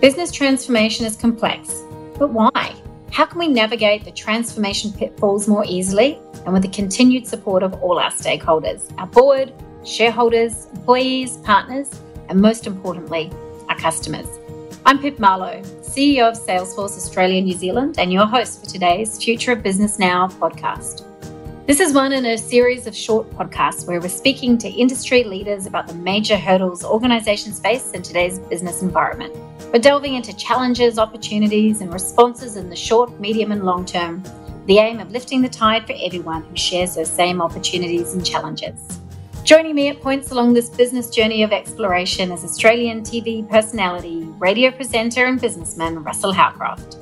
Business transformation is complex, but why? How can we navigate the transformation pitfalls more easily and with the continued support of all our stakeholders, our board, shareholders, employees, partners, and most importantly, our customers? I'm Pip Marlow, CEO of Salesforce Australia New Zealand, and your host for today's Future of Business Now podcast. This is one in a series of short podcasts where we're speaking to industry leaders about the major hurdles organizations face in today's business environment. We're delving into challenges, opportunities, and responses in the short, medium, and long term, the aim of lifting the tide for everyone who shares those same opportunities and challenges. Joining me at points along this business journey of exploration is Australian TV personality, radio presenter, and businessman Russel Howcroft.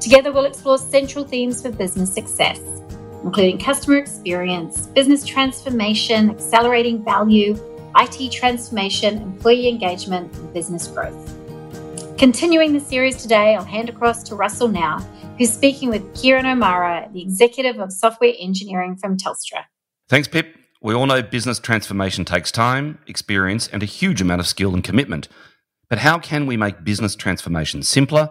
Together, we'll explore central themes for business success including customer experience, business transformation, accelerating value, IT transformation, employee engagement, and business growth. Continuing the series today, I'll hand across to Russel now, who's speaking with Kieran O'Meara, the executive of software engineering from Telstra. Thanks, Pip. We all know business transformation takes time, experience, and a huge amount of skill and commitment. But how can we make business transformation simpler?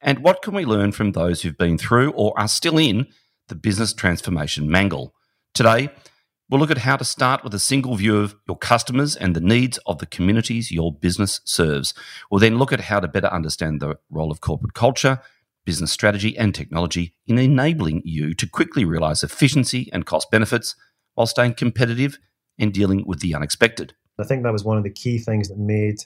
And what can we learn from those who've been through or are still in the business transformation mangle. Today, we'll look at how to start with a single view of your customers and the needs of the communities your business serves. We'll then look at how to better understand the role of corporate culture, business strategy, and technology in enabling you to quickly realize efficiency and cost benefits while staying competitive and dealing with the unexpected. I think that was one of the key things that made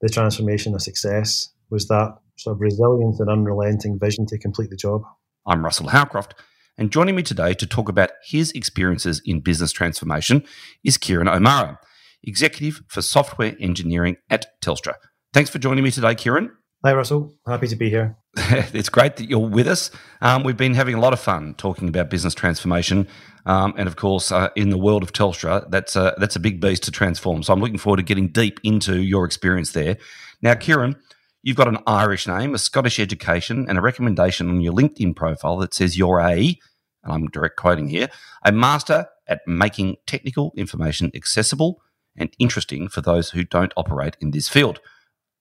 the transformation a success was that sort of resilience and unrelenting vision to complete the job. I'm Russel Howcroft, and joining me today to talk about his experiences in business transformation is Kieran O'Meara, Executive for Software Engineering at Telstra. Thanks for joining me today, Kieran. Hi, Russel. Happy to be here. it's great that you're with us. Um, we've been having a lot of fun talking about business transformation. Um, and of course, uh, in the world of Telstra, that's a, that's a big beast to transform. So I'm looking forward to getting deep into your experience there. Now, Kieran, You've got an Irish name, a Scottish education, and a recommendation on your LinkedIn profile that says you're a, and I'm direct quoting here, a master at making technical information accessible and interesting for those who don't operate in this field.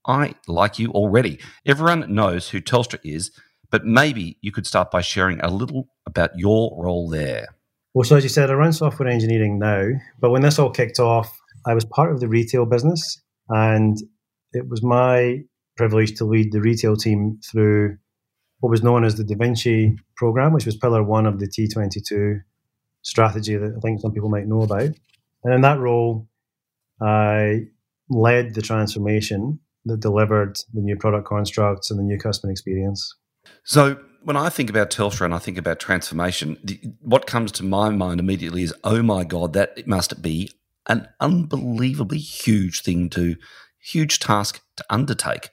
I like you already. Everyone knows who Telstra is, but maybe you could start by sharing a little about your role there. Well, so as you said, I run software engineering now, but when this all kicked off, I was part of the retail business, and it was my privilege to lead the retail team through what was known as the Da Vinci program, which was pillar one of the T22 strategy that I think some people might know about. And in that role, I led the transformation that delivered the new product constructs and the new customer experience. So, when I think about Telstra and I think about transformation, what comes to my mind immediately is, oh my God, that must be an unbelievably huge thing to, huge task to undertake.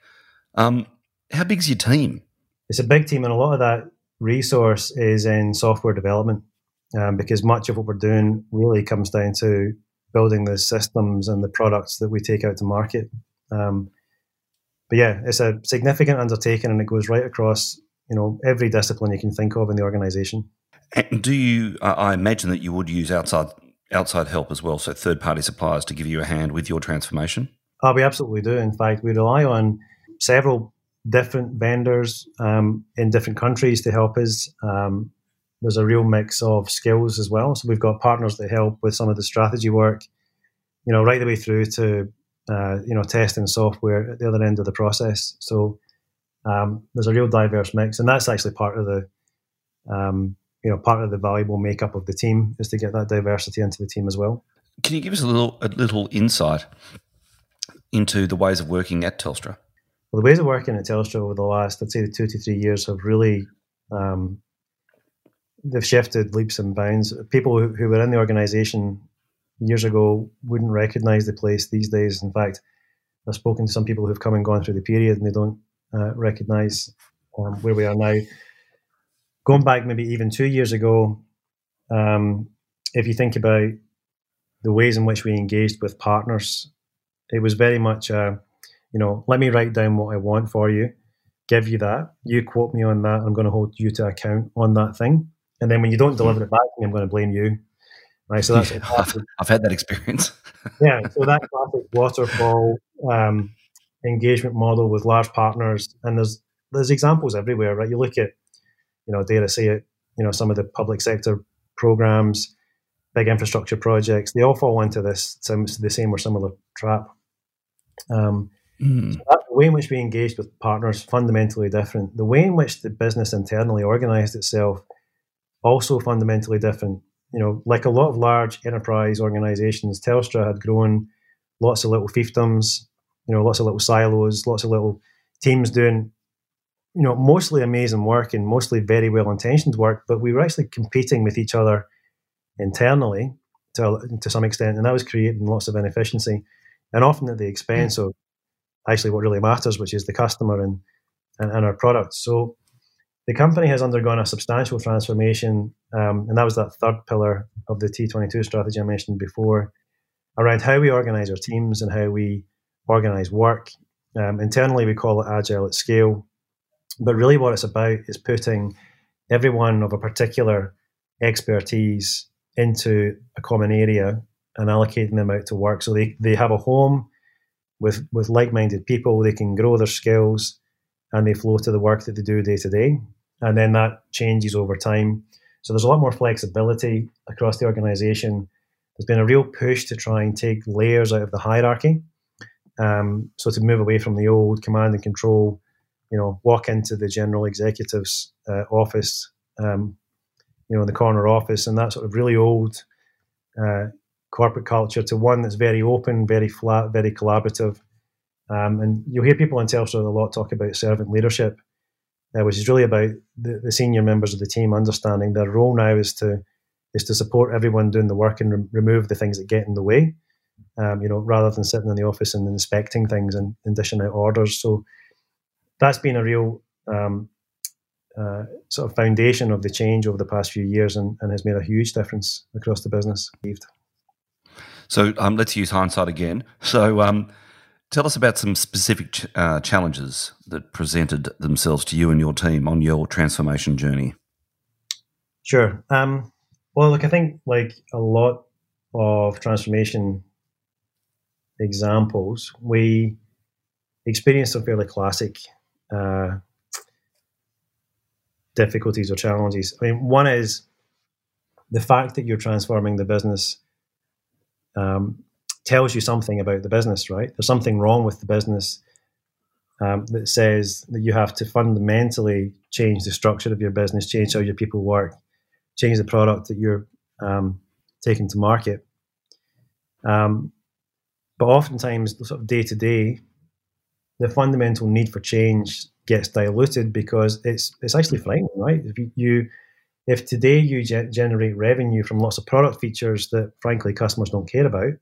Um, how big's your team? It's a big team, and a lot of that resource is in software development um, because much of what we're doing really comes down to building the systems and the products that we take out to market. Um, but yeah, it's a significant undertaking, and it goes right across you know every discipline you can think of in the organization. And do you? I imagine that you would use outside outside help as well, so third party suppliers to give you a hand with your transformation. Oh, we absolutely do. In fact, we rely on several different vendors um, in different countries to help us. Um, there's a real mix of skills as well. So we've got partners that help with some of the strategy work, you know, right the way through to uh, you know testing software at the other end of the process. So um, there's a real diverse mix, and that's actually part of the um, you know part of the valuable makeup of the team is to get that diversity into the team as well. Can you give us a little a little insight into the ways of working at Telstra? Well, the ways of working at Telstra over the last, let's say, the two to three years have really um, they've shifted leaps and bounds. People who, who were in the organisation years ago wouldn't recognise the place these days. In fact, I've spoken to some people who've come and gone through the period and they don't uh, recognise um, where we are now. Going back maybe even two years ago, um, if you think about the ways in which we engaged with partners, it was very much a you know, let me write down what I want for you, give you that, you quote me on that, I'm going to hold you to account on that thing. And then when you don't deliver it back to me, I'm going to blame you. Right. So that's yeah, I've, I've, had that experience. yeah. So that classic waterfall um, engagement model with large partners, and there's there's examples everywhere, right? You look at, you know, dare I say it, you know, some of the public sector programs, big infrastructure projects, they all fall into this the same or similar trap. Um, mm. so that, the way in which we engaged with partners fundamentally different. The way in which the business internally organized itself also fundamentally different. You know, like a lot of large enterprise organizations, Telstra had grown lots of little fiefdoms, you know, lots of little silos, lots of little teams doing, you know, mostly amazing work and mostly very well intentioned work, but we were actually competing with each other internally to, to some extent, and that was creating lots of inefficiency and often at the expense mm. of actually what really matters, which is the customer and, and, and our products. So the company has undergone a substantial transformation, um, and that was that third pillar of the T22 strategy I mentioned before, around how we organize our teams and how we organize work. Um, internally, we call it agile at scale. But really, what it's about is putting everyone of a particular expertise into a common area and allocating them out to work. So they, they have a home with, with like minded people, they can grow their skills and they flow to the work that they do day to day. And then that changes over time. So there's a lot more flexibility across the organization. There's been a real push to try and take layers out of the hierarchy. Um, so to move away from the old command and control, you know, walk into the general executive's uh, office, um, you know, in the corner office, and that sort of really old uh, corporate culture to one that's very open, very flat, very collaborative. Um, and you'll hear people in Telstra a lot talk about servant leadership, uh, which is really about the, the, senior members of the team understanding their role now is to is to support everyone doing the work and re- remove the things that get in the way um, you know, rather than sitting in the office and inspecting things and, and dishing out orders. So that's been a real um, uh, sort of foundation of the change over the past few years and, and has made a huge difference across the business. So um, let's use hindsight again. So um, tell us about some specific ch- uh, challenges that presented themselves to you and your team on your transformation journey. Sure. Um, well, look, I think like a lot of transformation examples, we experienced some fairly classic uh, difficulties or challenges. I mean, one is the fact that you're transforming the business um, tells you something about the business, right? There's something wrong with the business um, that says that you have to fundamentally change the structure of your business, change how your people work, change the product that you're um, taking to market. Um, but oftentimes, sort of day to day, the fundamental need for change gets diluted because it's it's actually frightening, right? If you, you if today you ge- generate revenue from lots of product features that frankly customers don't care about,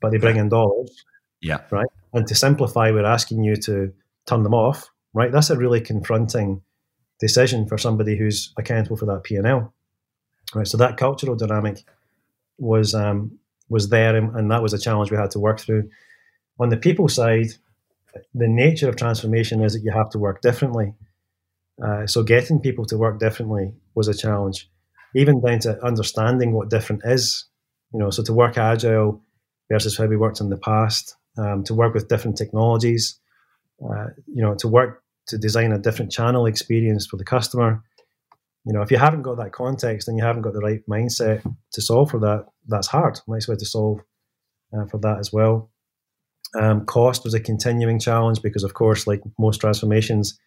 but they bring in dollars, yeah, right. And to simplify, we're asking you to turn them off, right? That's a really confronting decision for somebody who's accountable for that P and L, right? So that cultural dynamic was um, was there, and, and that was a challenge we had to work through. On the people side, the nature of transformation is that you have to work differently. Uh, so getting people to work differently was a challenge, even down to understanding what different is. You know, so to work agile versus how we worked in the past, um, to work with different technologies, uh, you know, to work to design a different channel experience for the customer, you know, if you haven't got that context and you haven't got the right mindset to solve for that, that's hard. Nice way to solve uh, for that as well. Um, cost was a continuing challenge because, of course, like most transformations,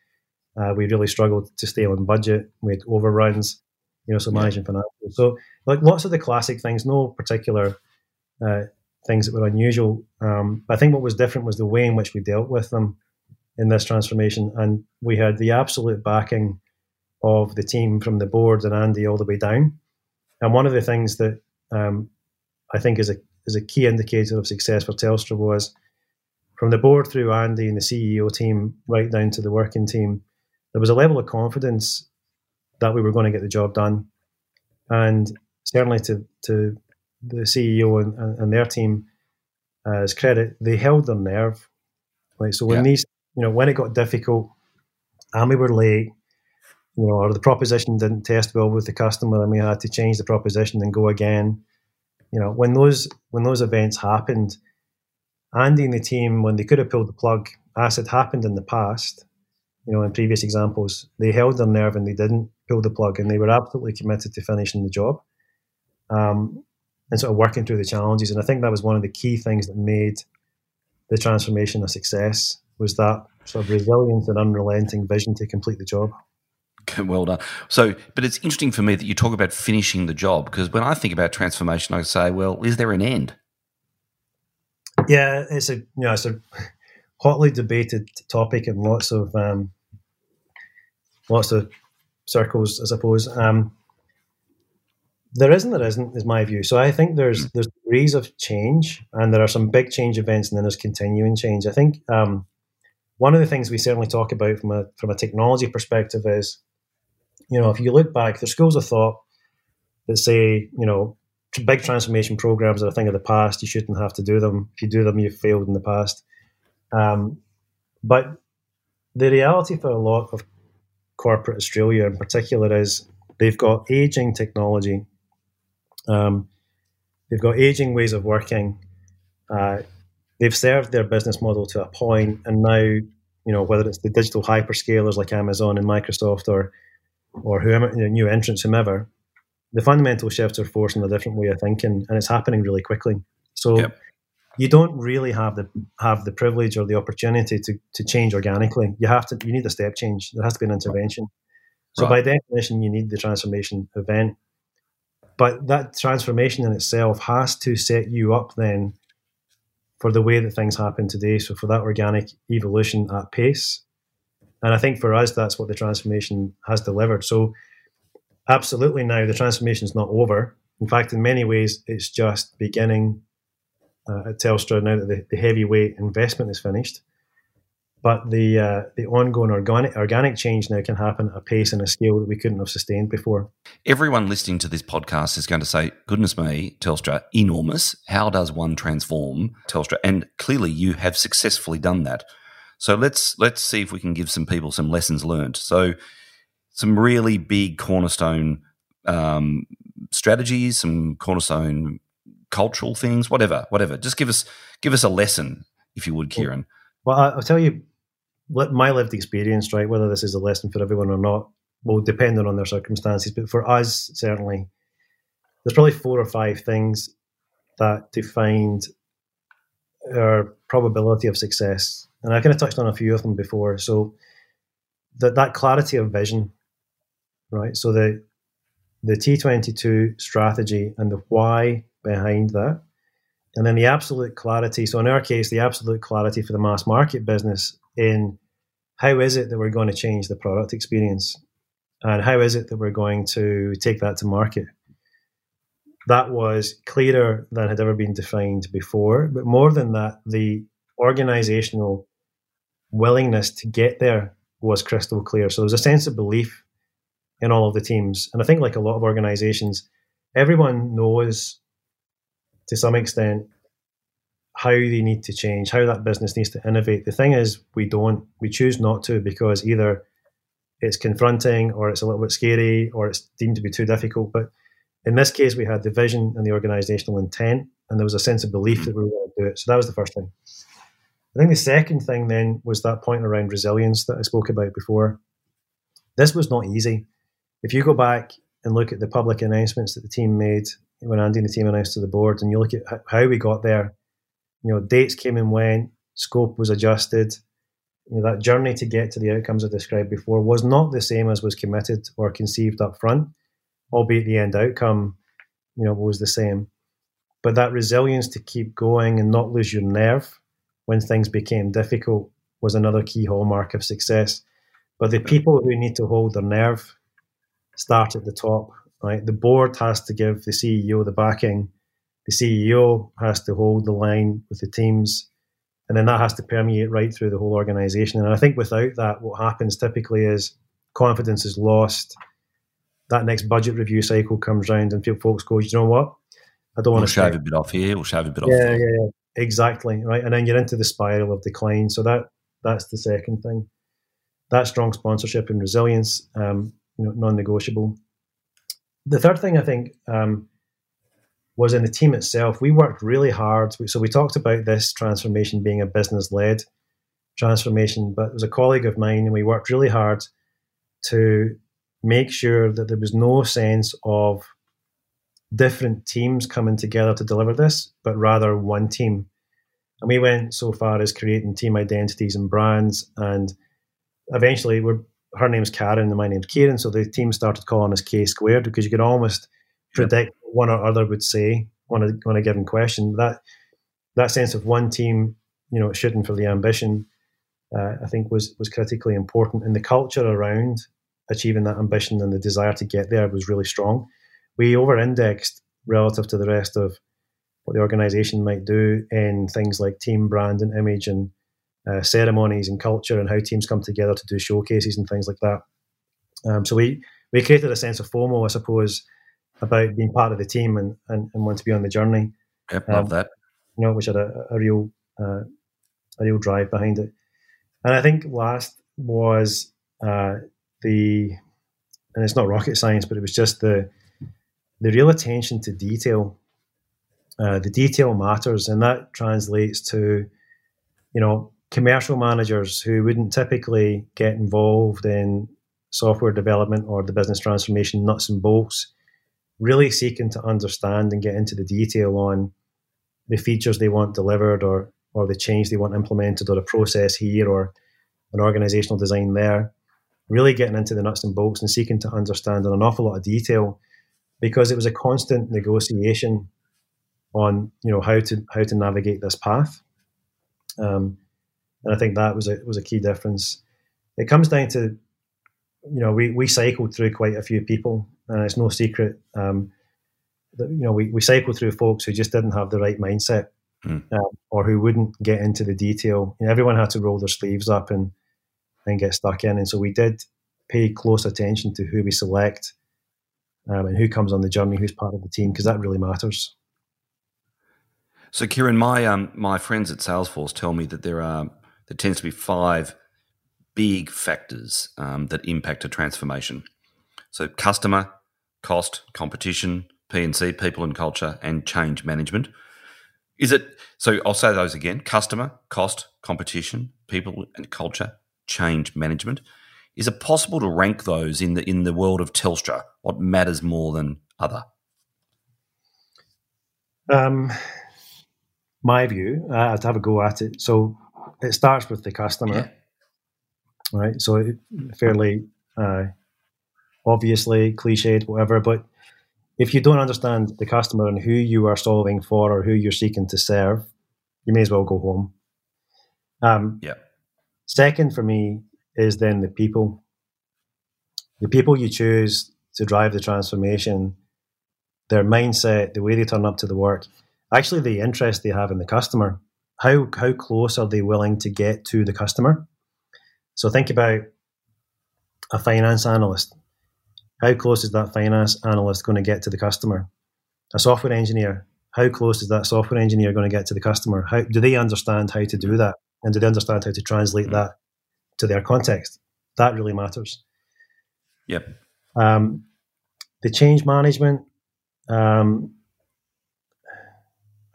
uh, we really struggled to stay on budget. We had overruns, you know, so managing yeah. financials. So, like lots of the classic things, no particular uh, things that were unusual. Um, but I think what was different was the way in which we dealt with them in this transformation. And we had the absolute backing of the team from the board and Andy all the way down. And one of the things that um, I think is a is a key indicator of success for Telstra was from the board through Andy and the CEO team right down to the working team. There was a level of confidence that we were going to get the job done, and certainly to to the CEO and, and, their team uh, as credit, they held their nerve. Right, so when yeah. these, you know, when it got difficult, and we were late, you know, or the proposition didn't test well with the customer and we had to change the proposition and go again. You know, when those when those events happened, Andy and the team, when they could have pulled the plug, as had happened in the past, you know, in previous examples, they held their nerve and they didn't pull the plug, and they were absolutely committed to finishing the job um, and sort of working through the challenges. And I think that was one of the key things that made the transformation a success was that sort of resilience and unrelenting vision to complete the job. Well done. So, but it's interesting for me that you talk about finishing the job because when I think about transformation, I say, well, is there an end? Yeah, it's a you know it's a hotly debated topic in lots of um, lots of circles, I suppose. Um, there isn't, there isn't, is my view. So I think there's there's degrees of change, and there are some big change events, and then there's continuing change. I think um, one of the things we certainly talk about from a from a technology perspective is, you know, if you look back, there's schools of thought that say, you know, big transformation programs are a thing of the past. You shouldn't have to do them. If you do them, you've failed in the past. Um, but the reality for a lot of corporate Australia in particular is they've got aging technology, um, they've got aging ways of working. Uh, they've served their business model to a point, and now you know whether it's the digital hyperscalers like Amazon and Microsoft or or whoever you know, new entrants, whomever, the fundamental shifts are forcing a different way of thinking, and it's happening really quickly. So. Yep you don't really have the have the privilege or the opportunity to to change organically. You have to you need a step change. There has to be an intervention. So right. by definition, you need the transformation event. But that transformation in itself has to set you up then for the way that things happen today. So for that organic evolution at pace. And I think for us, that's what the transformation has delivered. So absolutely now the transformation is not over. In fact, in many ways, it's just beginning uh, at Telstra now that the, the heavyweight investment is finished. But the uh, the ongoing organic organic change now can happen at a pace and a scale that we couldn't have sustained before. Everyone listening to this podcast is going to say, "Goodness me, Telstra, enormous! How does one transform Telstra?" And clearly, you have successfully done that. So let's let's see if we can give some people some lessons learned. So some really big cornerstone um, strategies, some cornerstone cultural things, whatever, whatever. Just give us give us a lesson, if you would, Kieran. Well, I'll tell you my lived experience, right? Whether this is a lesson for everyone or not will depend on their circumstances. But for us, certainly, there's probably four or five things that defined our probability of success. And I kind of touched on a few of them before. So that that clarity of vision, right? So the the T22 strategy and the why behind that. And then the absolute clarity. So in our case, the absolute clarity for the mass market business in how is it that we're going to change the product experience and how is it that we're going to take that to market. That was clearer than had ever been defined before. But more than that, the organizational willingness to get there was crystal clear. So there's a sense of belief in all of the teams. And I think, like a lot of organizations, everyone knows to some extent how they need to change, how that business needs to innovate. The thing is, we don't. We choose not to because either it's confronting or it's a little bit scary or it's deemed to be too difficult. But in this case, we had the vision and the organizational intent, and there was a sense of belief mm-hmm. that we were going to do it. So that was the first thing. I think the second thing then was that point around resilience that I spoke about before. This was not easy. If you go back and look at the public announcements that the team made when Andy and the team announced to the board, and you look at how we got there, you know, dates came and went, scope was adjusted. You know, that journey to get to the outcomes I described before was not the same as was committed or conceived up front, albeit the end outcome, you know, was the same. But that resilience to keep going and not lose your nerve when things became difficult was another key hallmark of success. But the people who need to hold their nerve start at the top right? The board has to give the CEO the backing. The CEO has to hold the line with the teams, and then that has to permeate right through the whole organization. And I think without that, what happens typically is confidence is lost. That next budget review cycle comes round, and people folks go, you know what? I don't want we'll to shave a bit off here. We'll shave a bit yeah, off. Yeah, yeah, exactly. Right, and then you're into the spiral of decline. So that that's the second thing. That strong sponsorship and resilience, um, you know, non-negotiable the third thing I think um, was in the team itself. We worked really hard. So we talked about this transformation being a business led transformation, but it was a colleague of mine, and we worked really hard to make sure that there was no sense of different teams coming together to deliver this, but rather one team. And we went so far as creating team identities and brands. And eventually, we're, her name's Karen and my name's Kieran. So the team started calling us K squared because you could almost predict one or other would say on a, on a given question. That that sense of one team, you know, shooting for the ambition, uh, I think was was critically important. And the culture around achieving that ambition and the desire to get there was really strong. We over indexed relative to the rest of what the organization might do in things like team brand and image and uh, ceremonies and culture and how teams come together to do showcases and things like that. Um, so we we created a sense of FOMO, I suppose, about being part of the team and, and, and want to be on the journey. Yep, love um, that. You know, which had a, a real uh, a real drive behind it. And I think last was uh, the, and it's not rocket science, but it was just the the real attention to detail. Uh, the detail matters, and that translates to, you know, commercial managers who wouldn't typically get involved in software development or the business transformation nuts and bolts, really seeking to understand and get into the detail on the features they want delivered or or the change they want implemented or a process here or an organizational design there. Really getting into the nuts and bolts and seeking to understand in an awful lot of detail because it was a constant negotiation on you know how to how to navigate this path. Um, and I think that was a was a key difference it comes down to you know we, we cycled through quite a few people and it's no secret um, that you know we, we cycled through folks who just didn't have the right mindset mm. um, or who wouldn't get into the detail you know, everyone had to roll their sleeves up and and get stuck in. And so we did pay close attention to who we select um, and who comes on the journey, who's part of the team, because that really matters. So, Kieran, my um, my friends at Salesforce tell me that there are there tends to be five big factors um, that impact a transformation. So, customer, cost, competition, P&C, people and culture, and change management. Is it so? I'll say those again: customer, cost, competition, people and culture, change management. Is it possible to rank those in the in the world of Telstra? What matters more than other? Um, my view, uh, to have a go at it. So it starts with the customer, yeah. right? So it, fairly uh, obviously cliched, whatever. But if you don't understand the customer and who you are solving for or who you're seeking to serve, you may as well go home. Um, yeah. Second, for me, is then the people. The people you choose to drive the transformation, their mindset, the way they turn up to the work, actually the interest they have in the customer. How how close are they willing to get to the customer? So think about a finance analyst. How close is that finance analyst going to get to the customer? A software engineer. How close is that software engineer going to get to the customer? How do they understand how to do that? and do they understand how to translate mm. that to their context? That really matters. Yep. Um, the change management, um,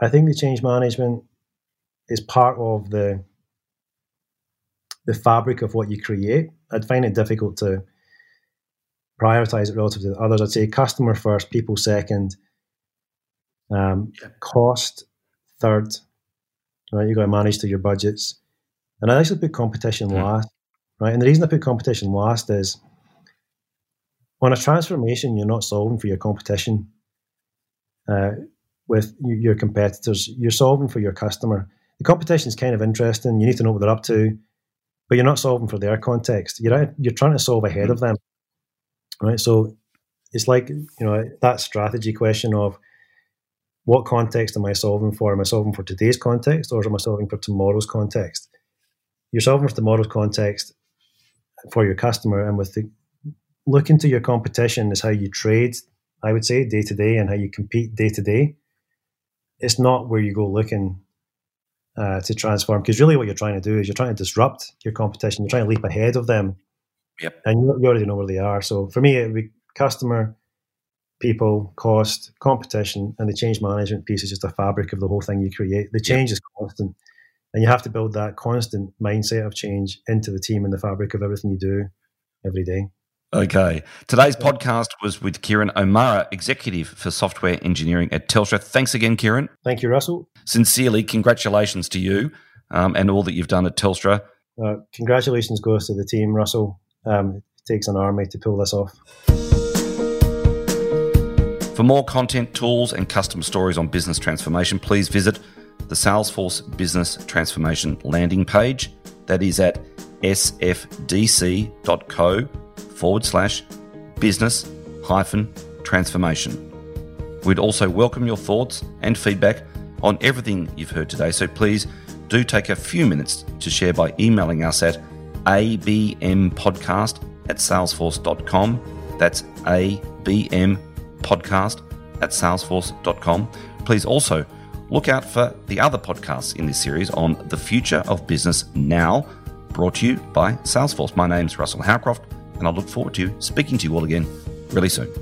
I think the change management is part of the the fabric of what you create. I'd find it difficult to prioritize it relative to others. I'd say customer first, people second, um, cost third, right? You've got to manage to your budgets. And I actually put competition mm. last, right? And the reason I put competition last is on a transformation, you're not solving for your competition uh, with your competitors. You're solving for your customer. The competition is kind of interesting. You need to know what they're up to, but you're not solving for their context. You're you're trying to solve ahead of mm-hmm. them, right? So it's like you know that strategy question of what context am I solving for? Am I solving for today's context or am I solving for tomorrow's context? You're solving for tomorrow's context for your customer, and with the look into your competition is how you trade. I would say day to day and how you compete day to day. It's not where you go looking uh, to transform because really what you're trying to do is you're trying to disrupt your competition. You're trying to leap ahead of them, yep. and you, you already know where they are. So for me, it would be customer, people, cost, competition, and the change management piece is just a fabric of the whole thing you create. The change is constant, and you have to build that constant mindset of change into the team and the fabric of everything you do every day. Okay. Today's podcast was with Kieran O'Meara, Executive for Software Engineering at Telstra. Thanks again, Kieran. Thank you, Russel. Sincerely, congratulations to you um, and all that you've done at Telstra. Uh, congratulations goes to the team, Russel. Um, it takes an army to pull this off. For more content, tools, and custom stories on business transformation, please visit the Salesforce Business Transformation landing page. That is at sfdc.co forward slash business hyphen transformation. We'd also welcome your thoughts and feedback on everything you've heard today, so please do take a few minutes to share by emailing us at abmpodcast at salesforce.com. That's abm podcast at salesforce.com. Please also look out for the other podcasts in this series on the future of business now, brought to you by Salesforce. My name's Russel Howcroft, and I look forward to speaking to you all again really soon.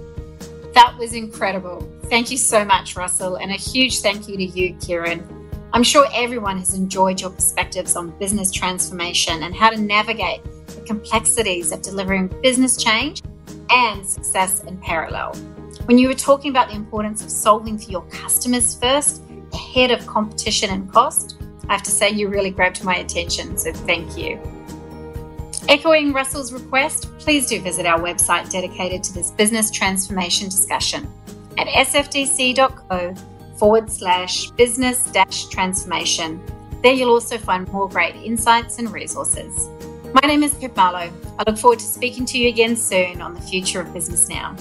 That was incredible. Thank you so much, Russel, and a huge thank you to you, Kieran. I'm sure everyone has enjoyed your perspectives on business transformation and how to navigate the complexities of delivering business change and success in parallel. When you were talking about the importance of solving for your customers first, ahead of competition and cost, I have to say you really grabbed my attention, so thank you. Echoing Russel's request, please do visit our website dedicated to this business transformation discussion at sfdc.co forward slash business dash transformation. There you'll also find more great insights and resources. My name is Pip Marlow. I look forward to speaking to you again soon on the future of business now.